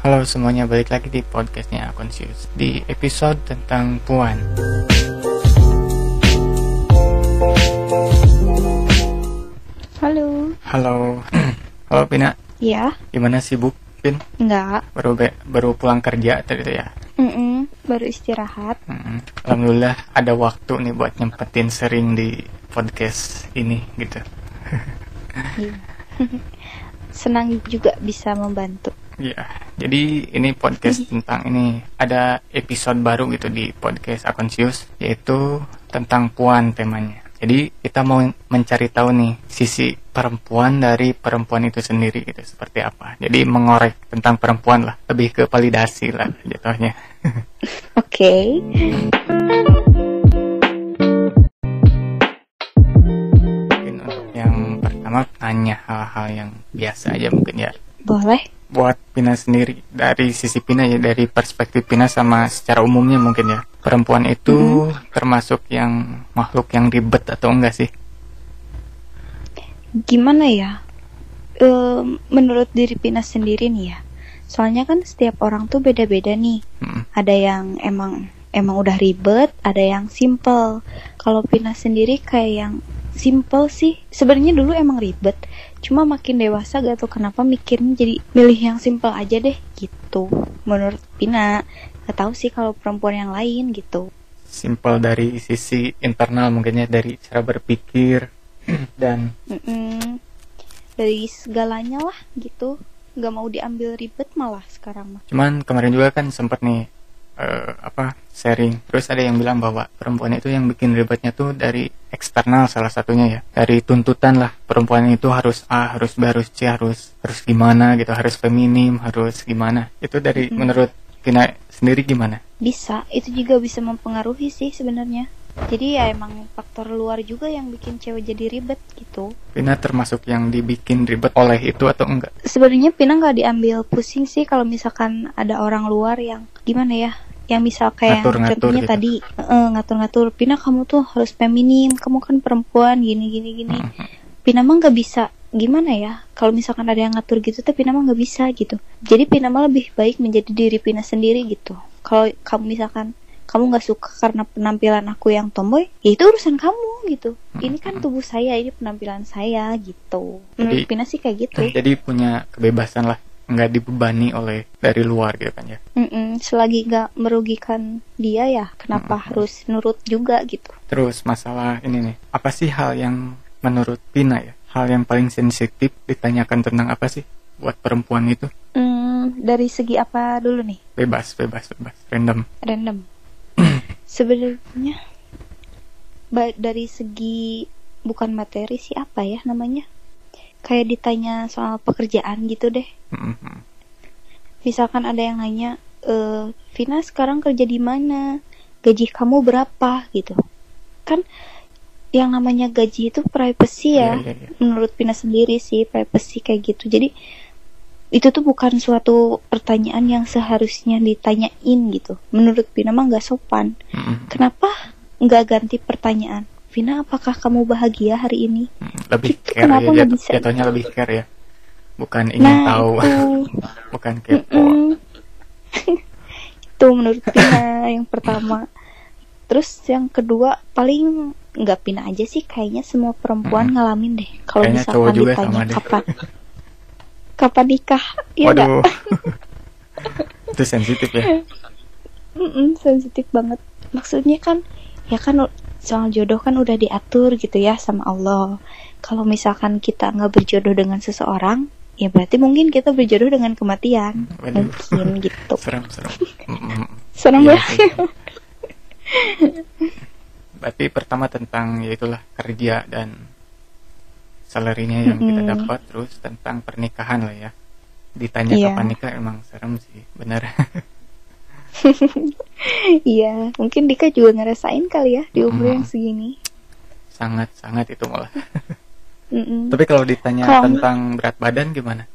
Halo semuanya, balik lagi di podcastnya Conscious Di episode tentang Puan Halo. Halo Halo Pina, Ya, gimana sibuk Pin? enggak. Baru, be- baru pulang kerja tadi tuh ya Mm-mm, baru istirahat. Mm, Alhamdulillah ada waktu nih buat nyempetin sering di podcast ini gitu Iya. Senang juga bisa membantu. Iya, jadi ini podcast tentang ini ada episode baru gitu di podcast Akonsius yaitu tentang puan temanya. Jadi kita mau mencari tahu nih sisi perempuan dari perempuan itu sendiri gitu seperti apa. Jadi mengorek tentang perempuan lah, lebih ke validasi lah jatuhnya. Oke. mungkin untuk yang pertama tanya hal-hal yang biasa aja mungkin ya. Boleh. Buat Pina sendiri dari sisi Pina ya dari perspektif Pina sama secara umumnya mungkin ya perempuan itu termasuk yang makhluk yang ribet atau enggak sih Gimana ya? Em, menurut diri Pina sendiri nih ya. Soalnya kan setiap orang tuh beda-beda nih. Mm, Ada yang emang emang udah ribet, ada yang simple. Kalau Pina sendiri kayak yang simple sih. Sebenarnya dulu emang ribet. Cuma makin dewasa gak tau kenapa mikirnya jadi milih yang simple aja deh gitu. Menurut Pina. Gak tahu sih kalau perempuan yang lain gitu. simple dari sisi internal mungkin ya dari cara berpikir dan Mm-mm. Dari segalanya lah gitu. Gak mau diambil ribet malah sekarang mah. cuman kemarin juga kan sempat nih eh, apa sharing terus ada yang bilang bahwa perempuan itu yang bikin ribetnya tuh dari eksternal salah satunya ya dari tuntutan lah perempuan itu harus A harus B harus C harus harus gimana gitu harus feminim harus gimana itu dari Mm-mm. menurut Pina sendiri gimana Bisa, itu juga bisa mempengaruhi sih sebenarnya. Jadi ya emang faktor luar juga yang bikin cewek jadi ribet gitu. Pina termasuk yang dibikin ribet oleh itu atau enggak Sebenarnya Pina nggak diambil pusing sih kalau misalkan ada orang luar yang gimana ya, yang misal kayak Ngatur-ngatur contohnya gitu. tadi ngatur-ngatur. Pina kamu tuh harus feminim, kamu kan perempuan gini gini gini. Mhm. Pina mah nggak bisa gimana ya kalau misalkan ada yang ngatur gitu tapi Pina mah nggak bisa gitu jadi Pina mah lebih baik menjadi diri Pina sendiri gitu kalau kamu misalkan kamu nggak suka karena penampilan aku yang tomboy ya itu urusan kamu gitu ini kan tubuh saya ini penampilan saya gitu Jadi- Pina sih kayak gitu jadi punya kebebasan lah nggak dibebani oleh dari luar gitu kan ya Mm-mm, selagi nggak merugikan dia ya kenapa Mm-mm. harus nurut juga gitu Terus masalah ini nih, apa sih hal yang menurut Pina ya, hal yang paling sensitif ditanyakan tentang apa sih buat perempuan itu? Hmm, dari segi apa dulu nih Bebas, bebas, bebas, random. random. Sebenarnya ba- dari segi bukan materi sih apa ya namanya? Kayak ditanya soal pekerjaan gitu deh. Misalkan ada yang nanya, e, Vina sekarang kerja di mana? Gaji kamu berapa gitu? Kan yang namanya gaji itu privacy ya. Iya, iya, iya. Menurut Vina sendiri sih privacy kayak gitu. Jadi itu tuh bukan suatu pertanyaan yang seharusnya ditanyain gitu. Menurut Vina mah nggak sopan. Kenapa nggak ganti pertanyaan? Vina, apakah kamu bahagia hari ini? Mhm. Lebih Itu care kenapa ya, jat- bisa? jatuhnya lebih care ya. Bukan ingin Nah, tahu, itu. bukan kepo. Mm-mm. itu menurut Pina yang pertama. Terus yang kedua paling nggak Pina aja sih kayaknya semua perempuan Mm-mm. ngalamin deh. Kalau misalkan juga ditanya sama deh. kapan kapan nikah, ya? Waduh. itu sensitif ya. Mm-mm, sensitif banget. Maksudnya kan ya kan soal jodoh kan udah diatur gitu ya sama Allah. Kalau misalkan kita nggak berjodoh dengan seseorang, ya berarti mungkin kita berjodoh dengan kematian. Waduh. Mungkin gitu. Serem, serem. Serem Iya ya. Berarti pertama tentang ya itulah kerja dan salarinya yang kita dapat, terus tentang pernikahan lah ya. Ditanya Iya. kapan nikah emang serem sih, benar. Iya, mungkin Dika juga ngerasain kali ya di umur Mm. yang segini. sangat sangat itu malah. Tapi kalau ditanya Kalau- tentang berat badan gimana?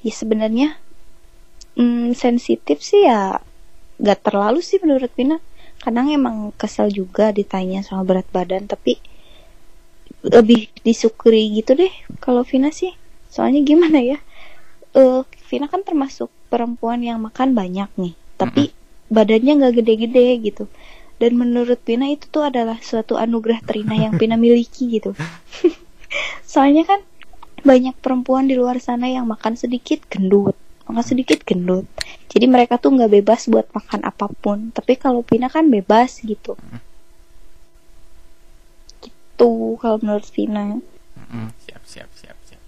Ya sebenarnya mm, sensitif sih ya gak terlalu sih menurut Pina. Kadang emang kesel juga ditanya soal berat badan, tapi lebih disyukuri gitu deh kalau Vina sih. Soalnya gimana ya? eh Vina kan termasuk perempuan yang makan banyak nih tapi badannya nggak gede-gede gitu. Dan menurut Vina itu tuh adalah suatu anugerah terindah yang Vina miliki gitu. Soalnya kan banyak perempuan di luar sana yang makan sedikit gendut. Makan sedikit gendut. Jadi mereka tuh nggak bebas buat makan apa pun. Tapi kalau Vina kan bebas gitu. Gitu kalau menurut Mm-mm, siap siap siap siap.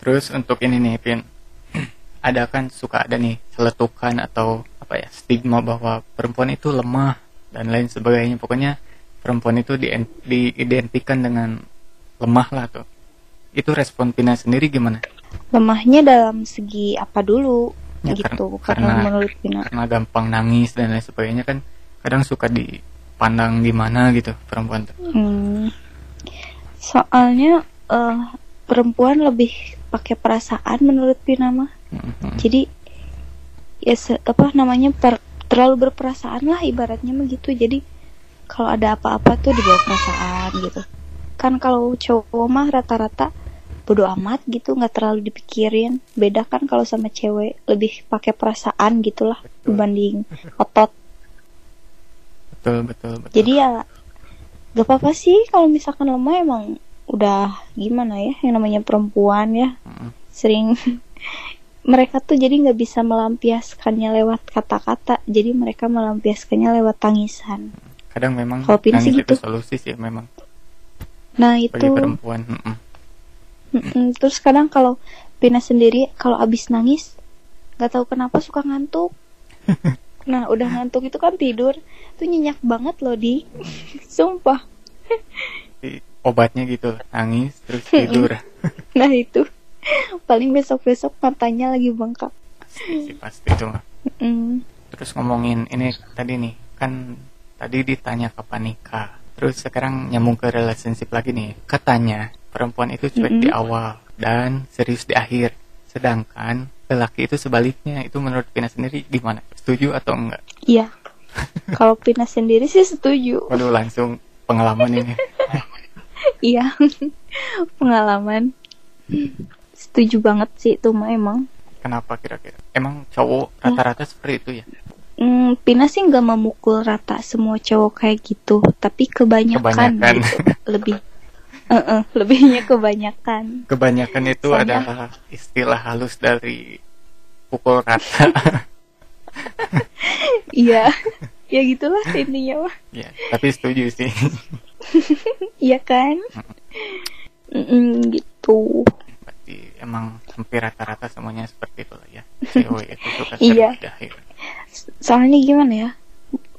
Terus untuk ini nih Pin. Ada kan suka ada nih celetukan atau apa ya stigma bahwa perempuan itu lemah dan lain sebagainya. Pokoknya perempuan itu di, diidentikan dengan lemah lah tuh. Itu respon Pina sendiri gimana? Lemahnya dalam segi apa dulu? Ya, gitu kar- karena, karena- menurut Vina karena gampang nangis dan lain sebagainya kan kadang suka dipandang gimana gitu perempuan tuh. Hmm, soalnya eh, perempuan lebih pakai perasaan menurut Vina mah. Mm-mm. jadi ya se- apa namanya per- terlalu berperasaan lah ibaratnya mah gitu. Jadi kalau ada apa-apa tuh dibawa perasaan gitu. Kan kalau cowok mah rata-rata bodo amat gitu nggak terlalu dipikirin. Beda kan kalau sama cewek lebih pakai perasaan gitulah dibanding otot. Betul betul betul. Jadi ya gak apa-apa sih kalau misalkan lemah emang udah gimana ya yang namanya perempuan ya. Mm-mm. sering mereka tuh jadi nggak bisa melampiaskannya lewat kata-kata jadi mereka melampiaskannya lewat tangisan. Kadang memang Kalau Pina sih gitu. solusi sih memang. Nah bagi itu perempuan Mm-mm. Mm-mm. terus kadang kalau Pina sendiri kalau abis nangis nggak tahu kenapa suka ngantuk. Nah udah ngantuk itu kan tidur tuh nyenyak banget loh di. Sumpah. Obatnya gitu nangis terus tidur. Nah itu paling besok-besok matanya lagi bengkak pasti pasti itu mah. Mm. terus ngomongin ini tadi nih kan tadi ditanya kapan nikah terus sekarang nyambung ke relationship lagi nih katanya perempuan itu cuek Mm-mm. di awal dan serius di akhir sedangkan lelaki itu sebaliknya itu menurut Pina sendiri gimana setuju atau enggak Iya. Kalau Pina sendiri sih setuju. waduh langsung pengalaman ini Iya. Pengalaman. Setuju banget sih itu mah emang. kenapa kira-kira emang cowok Ya. rata-rata seperti itu ya Hmm, Pina sih nggak memukul rata semua cowok kayak gitu, tapi kebanyakan, Kebanyakan. gitu. lebih. Eh-eh, lebihnya kebanyakan. kebanyakan itu Soalnya- adalah istilah halus dari pukul rata Iya. ya gitulah intinya mah. ya tapi setuju sih Iya kan? Mm-mm, gitu. Emang hampir rata-rata semuanya seperti itu lah ya cewek itu suka Iya. akhir Soalnya gimana ya?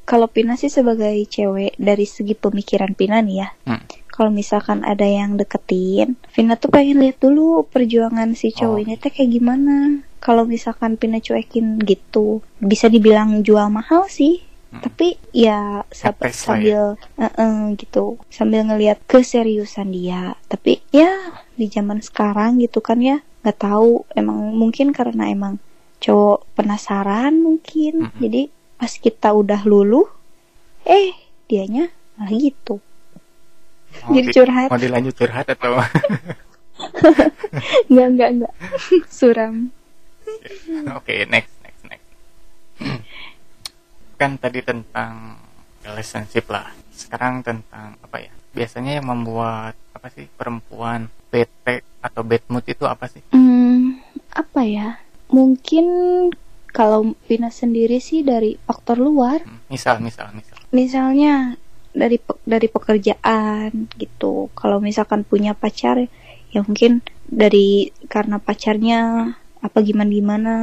Kalau Pina sih sebagai cewek dari segi pemikiran Pina nih ya. Hmm. Kalau misalkan ada yang deketin, Pina tuh pengen lihat dulu perjuangan si cowok Oh. ini teh kayak gimana. Kalau misalkan Pina cuekin gitu, bisa dibilang jual mahal sih. Hmm. Tapi ya sab- Ngetes lah ya. sambil eh-eh, gitu, sambil ngelihat keseriusan dia. Tapi ya di zaman sekarang gitu kan ya, nggak tahu. Emang mungkin karena emang cowok penasaran mungkin. Mm-mm. jadi pas kita udah luluh eh dianya malah gitu. Mau, jadi di- curhat. mau dilanjut curhat atau? Nggak nggak nggak. Suram. Oke next next kan tadi tentang relationship lah. Sekarang tentang apa ya? Biasanya yang membuat apa sih perempuan bete atau bad mood itu apa sih? Hmm, apa ya? Mungkin kalau Pina sendiri sih dari faktor luar. Hmm, misal misal misal. Misalnya dari pe- dari pekerjaan gitu. Kalau misalkan punya pacar ya mungkin dari karena pacarnya apa gimana gimana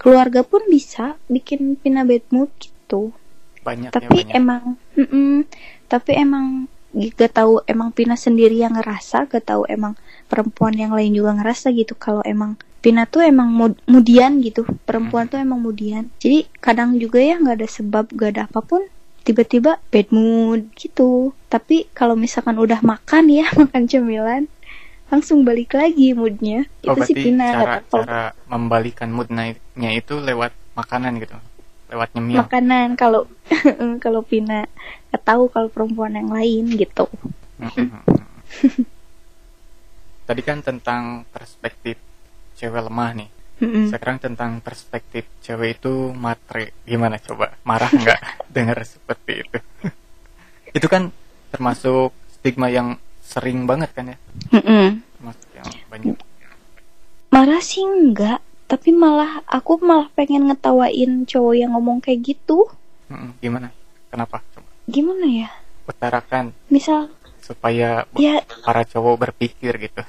keluarga pun bisa bikin Pina bad mood gitu banyak tapi ya banyak emang mm-mm, tapi emang gak tahu emang Pina sendiri yang ngerasa gak tahu emang perempuan yang lain juga ngerasa gitu. Kalau emang Pina tuh emang mud- mudian gitu. Perempuan tuh emang mudian. Jadi kadang juga ya nggak ada sebab gak ada apa pun tiba-tiba bad mood gitu. Tapi kalau misalkan udah makan ya makan cemilan langsung balik lagi moodnya. Oh itu sih Pina. cara cara membalikan mood naiknya itu lewat makanan gitu lewat nyemil makanan kalau kalau Pina nggak tahu kalau perempuan yang lain gitu Tadi kan tentang perspektif cewek lemah nih. Sekarang tentang perspektif cewek itu matre. Gimana coba? Marah nggak dengar seperti itu? itu kan termasuk stigma yang sering banget kan ya? Termasuk yang banyak. Marah sih enggak, tapi malah aku malah pengen ngetawain cowok yang ngomong kayak gitu. Gimana? Kenapa? Coba Gimana ya? utarakan Misal supaya ya para cowok berpikir gitu.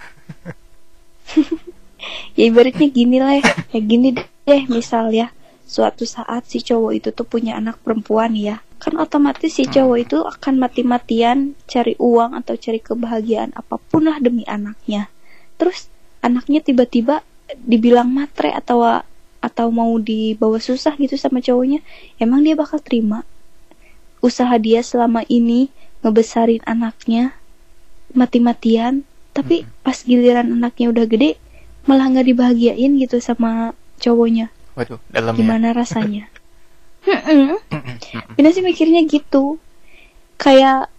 ya ibaratnya gini lah ya, ya gini deh misal ya suatu saat si cowok itu tuh punya anak perempuan ya kan otomatis si cowok itu akan mati-matian cari uang atau cari kebahagiaan apa pun lah demi anaknya terus anaknya tiba-tiba dibilang matre atau atau mau dibawa susah gitu sama cowoknya emang dia bakal terima usaha dia selama ini ngebesarin anaknya mati-matian tapi pas giliran anaknya udah gede malah nggak dibahagiain gitu sama cowoknya. Waduh, dalamnya. gimana rasanya. Bina sih mikirnya gitu. Kayak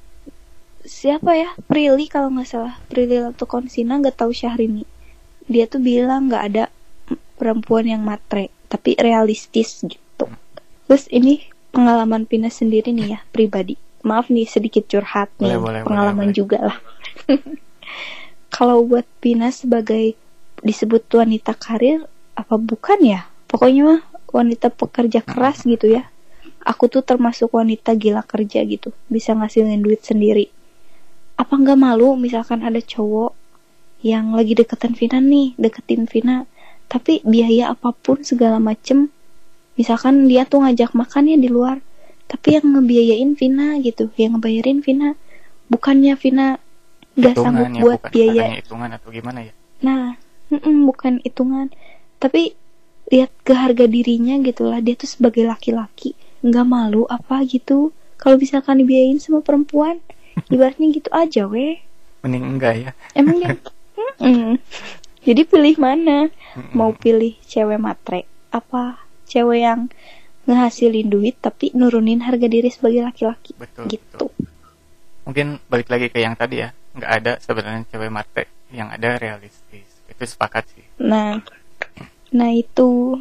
siapa ya? Prilly kalau nggak salah. Prilly Konsina nggak tahu Syahrini dia tuh bilang nggak ada perempuan yang matre tapi realistis gitu. Terus ini pengalaman Pina sendiri nih ya pribadi. Maaf nih sedikit curhat nih Boleh, boleh, pengalaman boleh, juga lah. Kalau buat Pina sebagai disebut wanita karir apa bukan ya? Pokoknya mah wanita pekerja keras gitu ya. Aku tuh termasuk wanita gila kerja gitu bisa ngasilin duit sendiri. Apa nggak malu misalkan ada cowok yang lagi deketin Vina nih deketin Vina tapi biaya apa pun segala macem misalkan dia tuh ngajak makan ya di luar tapi yang ngebiayain Vina gitu yang ngebayarin Vina bukannya Vina nggak sanggup ya, buat bukan biaya katanya hitungan atau gimana ya? Nah, mm-mm, bukan hitungan, tapi lihat ke harga dirinya gitulah. Dia tuh sebagai laki-laki nggak malu apa gitu. Kalau misalkan dibiayain sama perempuan, ibaratnya gitu aja weh. Mending enggak ya? Emang dia, Mm-mm. jadi pilih mana? Mm-mm. Mau pilih cewek matre apa cewek yang ngehasilin duit tapi nurunin harga diri sebagai laki-laki Betul. gitu. betul. Mungkin balik lagi ke yang tadi ya. Nggak ada sebenarnya cewek matre. Yang ada realistis. Itu sepakat sih. Nah, nah itu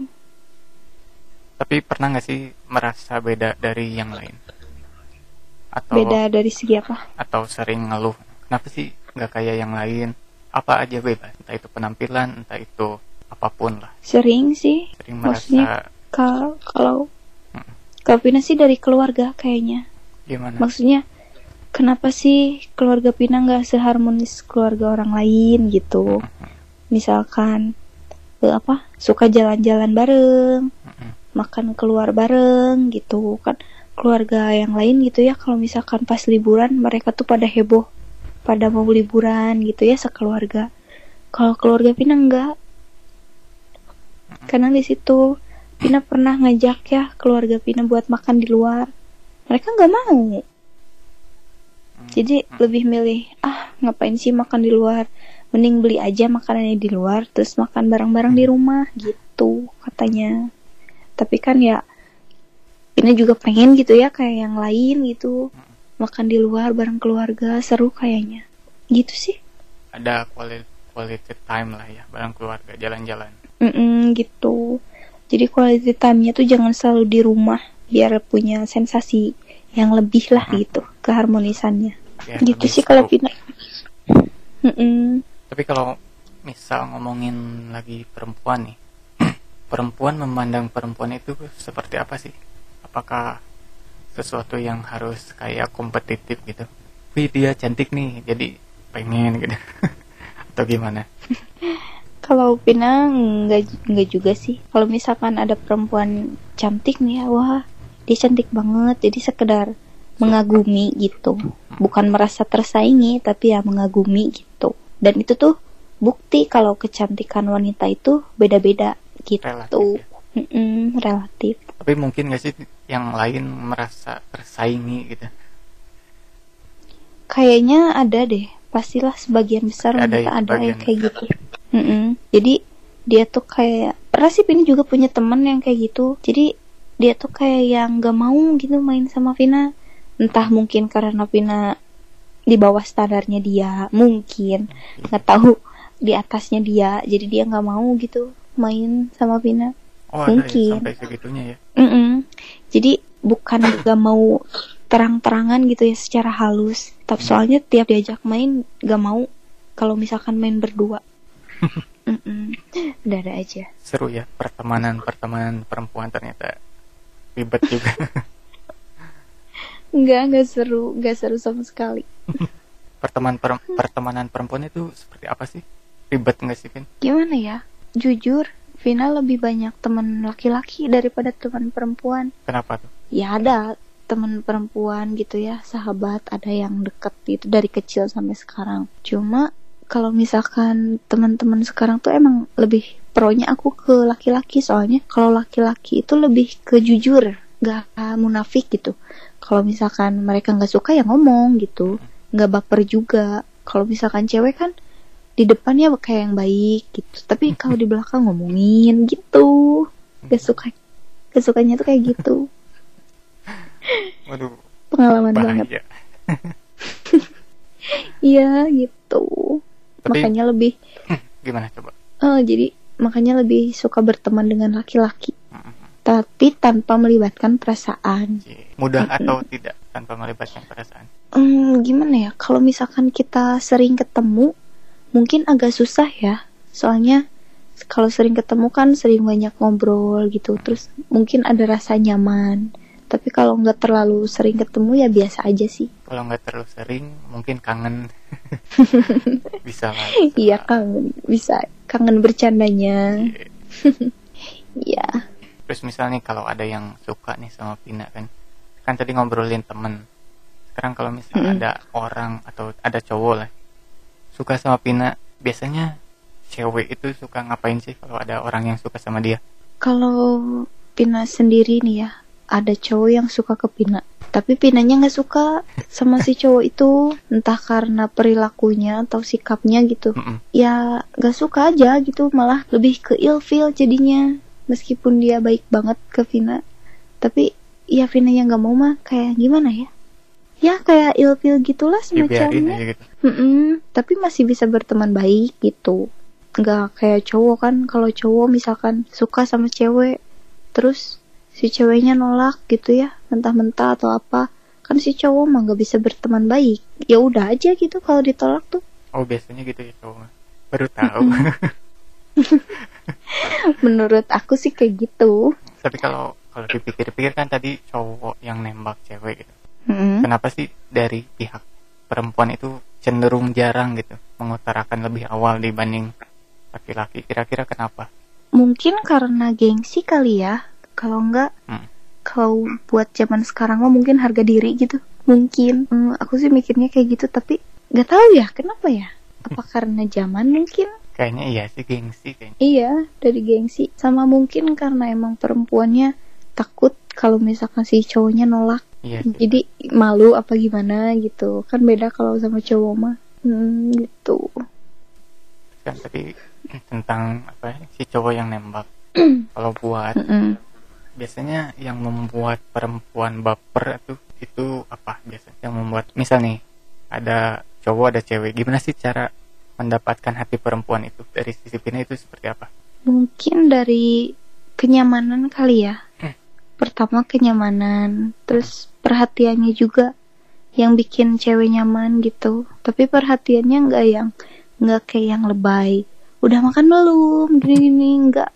Tapi pernah nggak sih merasa beda dari yang lain? Atau beda dari segi apa? atau sering ngeluh kenapa sih nggak kayak yang lain apa aja bebas entah itu penampilan entah itu apa pun lah. Sering sih. sering Maksudnya- merasa Ka- kalau Mm. kalau Pina sih dari keluarga kayaknya. Gimana? Maksudnya kenapa sih keluarga Pina nggak seharmonis keluarga orang lain gitu? Misalkan eh, apa suka jalan-jalan bareng Mm-mm. makan keluar bareng gitu. Kan keluarga yang lain gitu ya kalau misalkan pas liburan mereka tuh pada heboh pada mau liburan gitu ya sekeluarga. Kalau keluarga Pina enggak. Karena di situ Pina pernah ngajak ya keluarga Pina buat makan di luar. Mereka nggak mau. Jadi lebih milih ah ngapain sih makan di luar? Mending beli aja makanannya di luar terus makan bareng-bareng di rumah gitu katanya. Tapi kan ya Pina juga pengen gitu ya kayak yang lain gitu makan di luar bareng keluarga seru kayaknya. Gitu sih. Ada quality quality time lah ya bareng keluarga jalan-jalan. Mm-mm, gitu. Jadi quality time-nya tuh jangan selalu di rumah biar punya sensasi yang lebih lah gitu keharmonisannya. Biar gitu sih kalau seru. Pina Mm-mm. tapi kalau misal ngomongin lagi perempuan nih perempuan memandang perempuan itu seperti apa sih? Apakah sesuatu yang harus kayak kompetitif gitu wih dia cantik nih jadi pengen gitu atau gimana Kalau Pina nggak nggak juga sih. Kalau misalkan ada perempuan cantik nih ya, wah dia cantik banget. Jadi sekedar mengagumi gitu, bukan merasa tersaingi, tapi ya mengagumi gitu. Dan itu tuh bukti kalau kecantikan wanita itu beda-beda gitu. Relatif ya. Mm-mm, relatif. tapi mungkin gak sih yang lain merasa tersaingi gitu Kayaknya ada deh. Pastilah sebagian besar Ada wanita ya, ada yang kayak gitu. Mm-mm. Jadi dia tuh kayak sih Pina juga punya temen yang kayak gitu. Jadi dia tuh kayak yang gak mau gitu main sama Vina. Entah mungkin karena Vina di bawah standarnya dia, mungkin nggak tahu di atasnya dia. Jadi dia nggak mau gitu main sama Vina. Oh ada Mungkin. ya sampai segitunya ya. Mm-mm. Jadi bukan gak mau terang-terangan gitu ya secara halus. Tapi soalnya tiap diajak main gak mau kalau misalkan main berdua. Mm-mm. Udah ada aja. Seru ya pertemanan pertemanan perempuan ternyata ribet juga. Enggak, enggak seru, enggak seru sama sekali. pertemanan per- pertemanan perempuan itu seperti apa sih? Ribet nggak sih Vin? Gimana ya? Jujur, Vina lebih banyak teman laki-laki daripada teman perempuan. Kenapa tuh? Ya ada teman perempuan gitu ya, sahabat ada yang deket gitu dari kecil sampai sekarang. Cuma kalau misalkan teman-teman sekarang tuh emang lebih pronya aku ke laki-laki soalnya kalau laki-laki itu lebih ke jujur, gak munafik gitu. Kalau misalkan mereka nggak suka ya ngomong gitu, nggak baper juga. Kalau misalkan cewek kan di depannya kayak yang baik gitu, tapi kalau di belakang ngomongin gitu, gak suka, gak sukanya tuh kayak gitu. Waduh, Pengalaman banget. bahaya. Iya gitu. Tapi Makanya lebih gimana coba? eh jadi makanya lebih suka berteman dengan laki-laki. Tapi tanpa melibatkan perasaan. Cie. Mudah atau tidak tanpa melibatkan perasaan? Hmm, gimana ya? Kalau misalkan kita sering ketemu, mungkin agak susah ya. Soalnya kalau sering ketemu kan sering banyak ngobrol gitu. Terus mungkin ada rasa nyaman. Tapi kalau nggak terlalu sering ketemu ya biasa aja sih. Kalau nggak terlalu sering, mungkin kangen. Bisa lah. Iya kangen, bisa kangen bercandanya. Iya. Terus misalnya kalau ada yang suka nih sama Pina kan, kan tadi ngobrolin temen. Sekarang kalau misal Mm-mm. ada orang atau ada cowok lah, suka sama Pina, biasanya cewek itu suka ngapain sih kalau ada orang yang suka sama dia? Kalau Pina sendiri nih ya, ada cowok yang suka ke Pina. Tapi Pinanya nggak suka sama si cowok itu, entah karena perilakunya atau sikapnya gitu. Mm-mm. Ya nggak suka aja gitu, malah lebih ke ilfeel jadinya. Meskipun dia baik banget ke Vina, tapi ya Vina yang nggak mau mah kayak gimana ya? Ya kayak ilfeel gitulah Dibiarin semacamnya. aja gitu. Mm-mm, tapi masih bisa berteman baik gitu. Nggak kayak cowok kan, kalau cowok misalkan suka sama cewek, terus si ceweknya nolak gitu ya, mentah-mentah atau apa, kan si cowok mah nggak bisa berteman baik. Ya udah aja gitu kalau ditolak tuh. Oh biasanya gitu ya cowok. Baru tahu. Menurut aku sih kayak gitu. Tapi kalau kalau dipikir-pikir kan tadi cowok yang nembak cewek gitu. Mm-mm. Kenapa sih dari pihak perempuan itu cenderung jarang gitu mengutarakan lebih awal dibanding laki-laki? Kira-kira kenapa? Mungkin karena gengsi kali ya. Kalau enggak, Hmm. kalau buat zaman sekarang mah mungkin harga diri gitu. Mungkin. Hmm, aku sih mikirnya kayak gitu, tapi nggak tahu ya kenapa ya. Apa karena zaman mungkin? Kayaknya iya sih gengsi kayaknya. Iya, dari gengsi. Sama mungkin karena emang perempuannya takut kalau misalkan si cowoknya nolak. Iya. Jadi malu apa gimana gitu. Kan beda kalau sama cowok mah. Hmm, gitu. kan tadi tentang apa ya, si cowok yang nembak. kalau buat biasanya yang membuat perempuan baper itu itu apa biasanya yang membuat misal nih ada cowok ada cewek gimana sih cara mendapatkan hati perempuan itu dari sisi Pina itu seperti apa Mungkin dari kenyamanan kali ya. Hmm. Pertama kenyamanan, terus perhatiannya juga yang bikin cewek nyaman gitu. Tapi perhatiannya nggak yang nggak kayak yang lebay. Udah makan belum? Gini-gini nggak.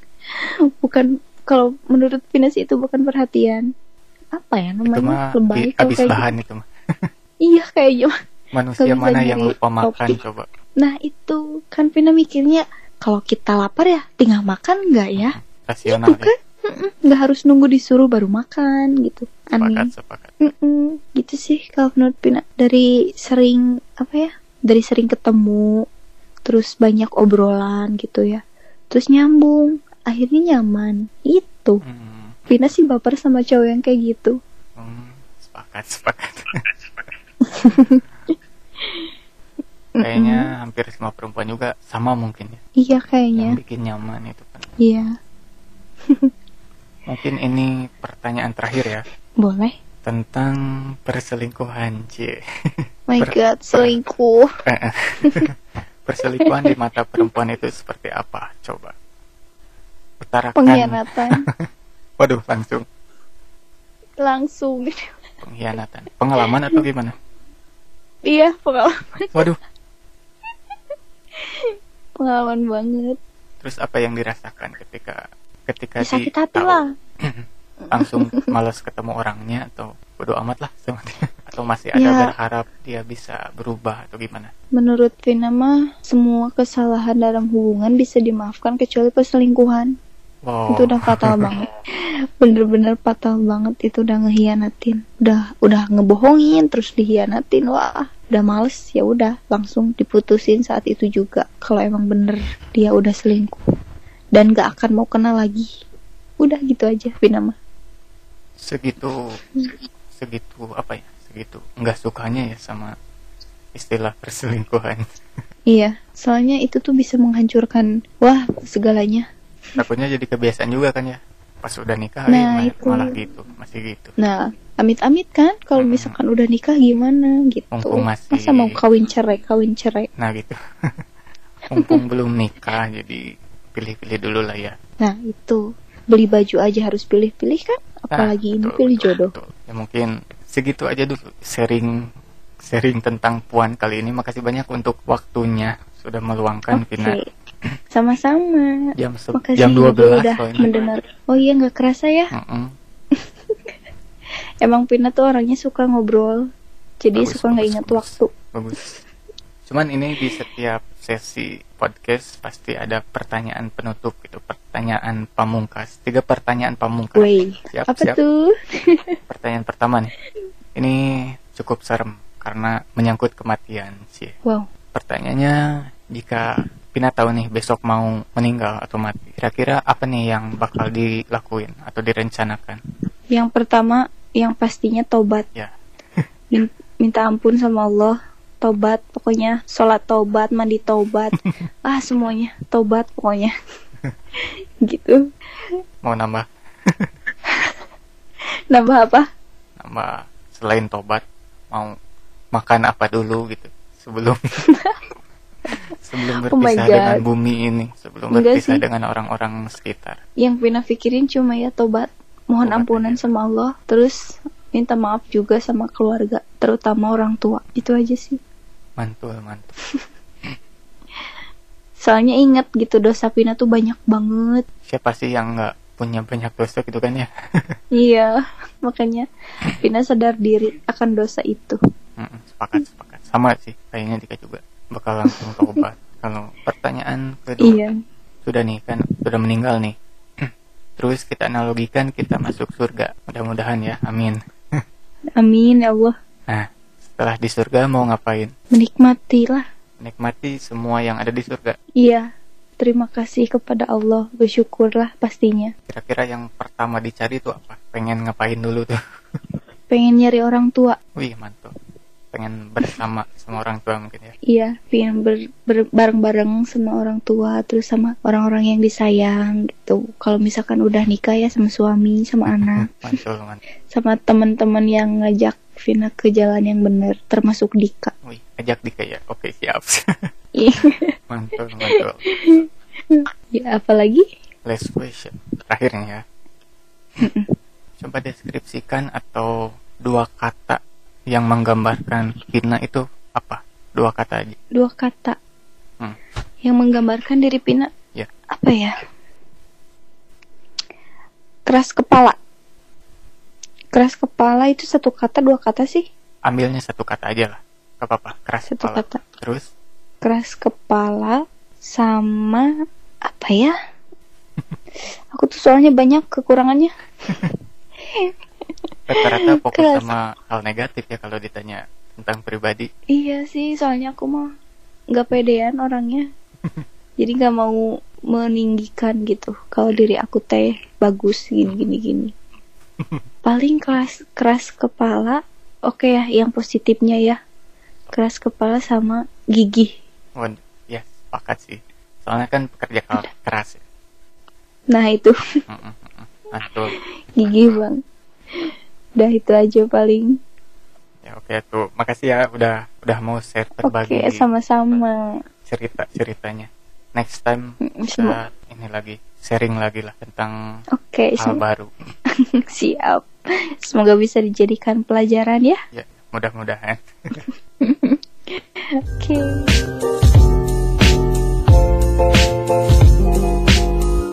bukan kalau menurut sih itu bukan perhatian. Apa ya itu namanya? mah lebay habis kayak bahan gitu. itu mah Iya kayaknya. manusia mana yang lupa makan topik. coba Nah itu kan Vina mikirnya kalau kita lapar ya tinggal makan nggak ya? rasional Itu kan Mm-mm, nggak harus nunggu disuruh baru makan gitu. Aneh. sepakat sepakat Mm-mm, gitu sih kalau menurut Pina dari sering apa ya? Dari sering ketemu, terus banyak obrolan gitu ya. Terus nyambung, akhirnya nyaman. Itu. Hmm, Pina sih baper sama cowok yang kayak gitu. hmm, sepakat sepakat kayaknya hampir semua perempuan juga sama mungkin ya Iya kayaknya. yang bikin nyaman itu kan Iya. mungkin ini pertanyaan terakhir ya. Boleh. tentang perselingkuhan C My Per- God, selingkuh. perselingkuhan di mata perempuan itu seperti apa? Coba. Utarakan. Pengkhianatan. Waduh langsung. Langsung. Pengkhianatan. Pengalaman atau gimana? Iya pengalaman. Waduh. Pengalaman banget. Terus apa yang dirasakan ketika ketika sakit di- tahu? lah langsung malas ketemu orangnya atau bodo amat lah sama dia. Atau masih ada Ya. berharap dia bisa berubah atau gimana? Menurut Vina mah semua kesalahan dalam hubungan bisa dimaafkan kecuali perselingkuhan. Wow. Itu udah fatal banget. Bener-bener fatal banget. Itu udah ngehianatin. Udah udah ngebohongin terus dihianatin. Wah udah males. Ya udah langsung diputusin saat itu juga. Kalau emang bener dia udah selingkuh dan gak akan mau kenal lagi udah gitu aja Vina mah segitu segitu apa ya segitu nggak sukanya ya sama istilah perselingkuhan iya soalnya itu tuh bisa menghancurkan wah segalanya takutnya jadi kebiasaan juga kan ya pas udah nikah Nah, eh, itu. malah gitu masih gitu Nah, amit-amit kan kalau Mm-mm. misalkan udah nikah gimana gitu. Mumpung masih- Masa mau kawin cerai, kawin cerai. nah gitu mumpung belum nikah jadi pilih-pilih dulu lah ya Nah, itu beli baju aja harus pilih-pilih kan? Apalagi Nah, ini betul, pilih betul, jodoh. betul. ya mungkin segitu aja dulu sharing sharing tentang puan kali ini makasih banyak untuk waktunya sudah meluangkan. Vina Sama-sama. jam se- Makasih jam juga 12 udah mendengar. Oh iya nggak kerasa ya? Emang Pina tuh orangnya suka ngobrol. Jadi Bagus, suka nggak ingat bagus. waktu. bagus cuman ini di setiap sesi podcast pasti ada pertanyaan penutup gitu. Pertanyaan pamungkas. Tiga pertanyaan pamungkas. Woi, siap apa siap. tuh? pertanyaan pertama nih. Ini cukup serem karena menyangkut kematian sih. Wow. pertanyaannya jika Pina tahu nih besok mau meninggal atau mati kira-kira apa nih yang bakal dilakuin atau direncanakan? Yang pertama, yang pastinya tobat. ya. Min- minta ampun sama Allah tobat pokoknya. Sholat tobat mandi tobat. Ah semuanya. Tobat pokoknya. Gitu. Mau nambah? Nambah apa? Nambah selain tobat mau makan apa dulu gitu sebelum sebelum Oh berpisah God. dengan bumi ini sebelum Enggak berpisah sih. dengan orang-orang sekitar. Yang Vina pikirin cuma ya tobat mohon Tobat ampunan aja. sama Allah. Terus minta maaf juga sama keluarga terutama orang tua. Itu aja sih. Mantul mantul. Soalnya inget gitu dosa Vina tuh banyak banget. Siapa sih yang nggak punya banyak dosa gitu kan ya? Iya makanya Vina sadar diri akan dosa itu. Mm-mm, sepakat sepakat. Sama sih kayaknya Dika juga bakal langsung tobat kalau pertanyaan kedua iya. sudah nih kan sudah meninggal nih. Terus kita analogikan kita masuk surga. Mudah-mudahan ya amin amin ya Allah. Nah setelah di surga mau ngapain? Menikmatilah. Nikmati semua yang ada di surga. Iya, terima kasih kepada Allah, bersyukurlah pastinya. kira-kira yang pertama dicari tuh apa? Pengen ngapain dulu tuh? Pengen nyari orang tua, wih mantul pengen bersama sama orang tua mungkin ya? Iya, pengen ber, ber- bareng-bareng sama orang tua, terus sama orang-orang yang disayang gitu. Kalau misalkan udah nikah ya sama suami, sama anak, mantul mantul sama teman-teman yang ngajak Vina ke jalan yang benar, termasuk Dika. wih ajak Dika ya? Oke siap. Iya, mantul mantul. Ya apalagi? last question terakhirnya ya. Coba deskripsikan atau dua kata yang menggambarkan Vina itu apa dua kata aja Dua kata Hmm. yang menggambarkan diri Vina. Ya. Apa ya? Keras kepala. Keras kepala itu satu kata, dua kata sih? ambilnya satu kata aja lah gak apa-apa keras Satu kepala kata. terus Keras kepala sama apa ya? Aku tuh soalnya banyak kekurangannya. rata-rata fokus Keras. sama hal negatif ya kalau ditanya tentang pribadi Iya sih, soalnya aku mah nggak pedean orangnya. Jadi nggak mau meninggikan gitu. Kalau diri aku teh bagus gini gini gini. Paling keras keras kepala. Oke ya, yang positifnya ya. Keras kepala sama gigih. Waduh, ya sepakat sih soalnya kan pekerja keras- ya Nah itu gigih bang udah itu aja paling. Ya oke okay, tuh. Makasih ya udah udah mau share terbagi okay, sama-sama. cerita ceritanya. Next time kita ini lagi sharing lagi lah tentang okay, hal baru. Siap. Semoga bisa dijadikan pelajaran ya. Ya mudah-mudahan. Oke. okay.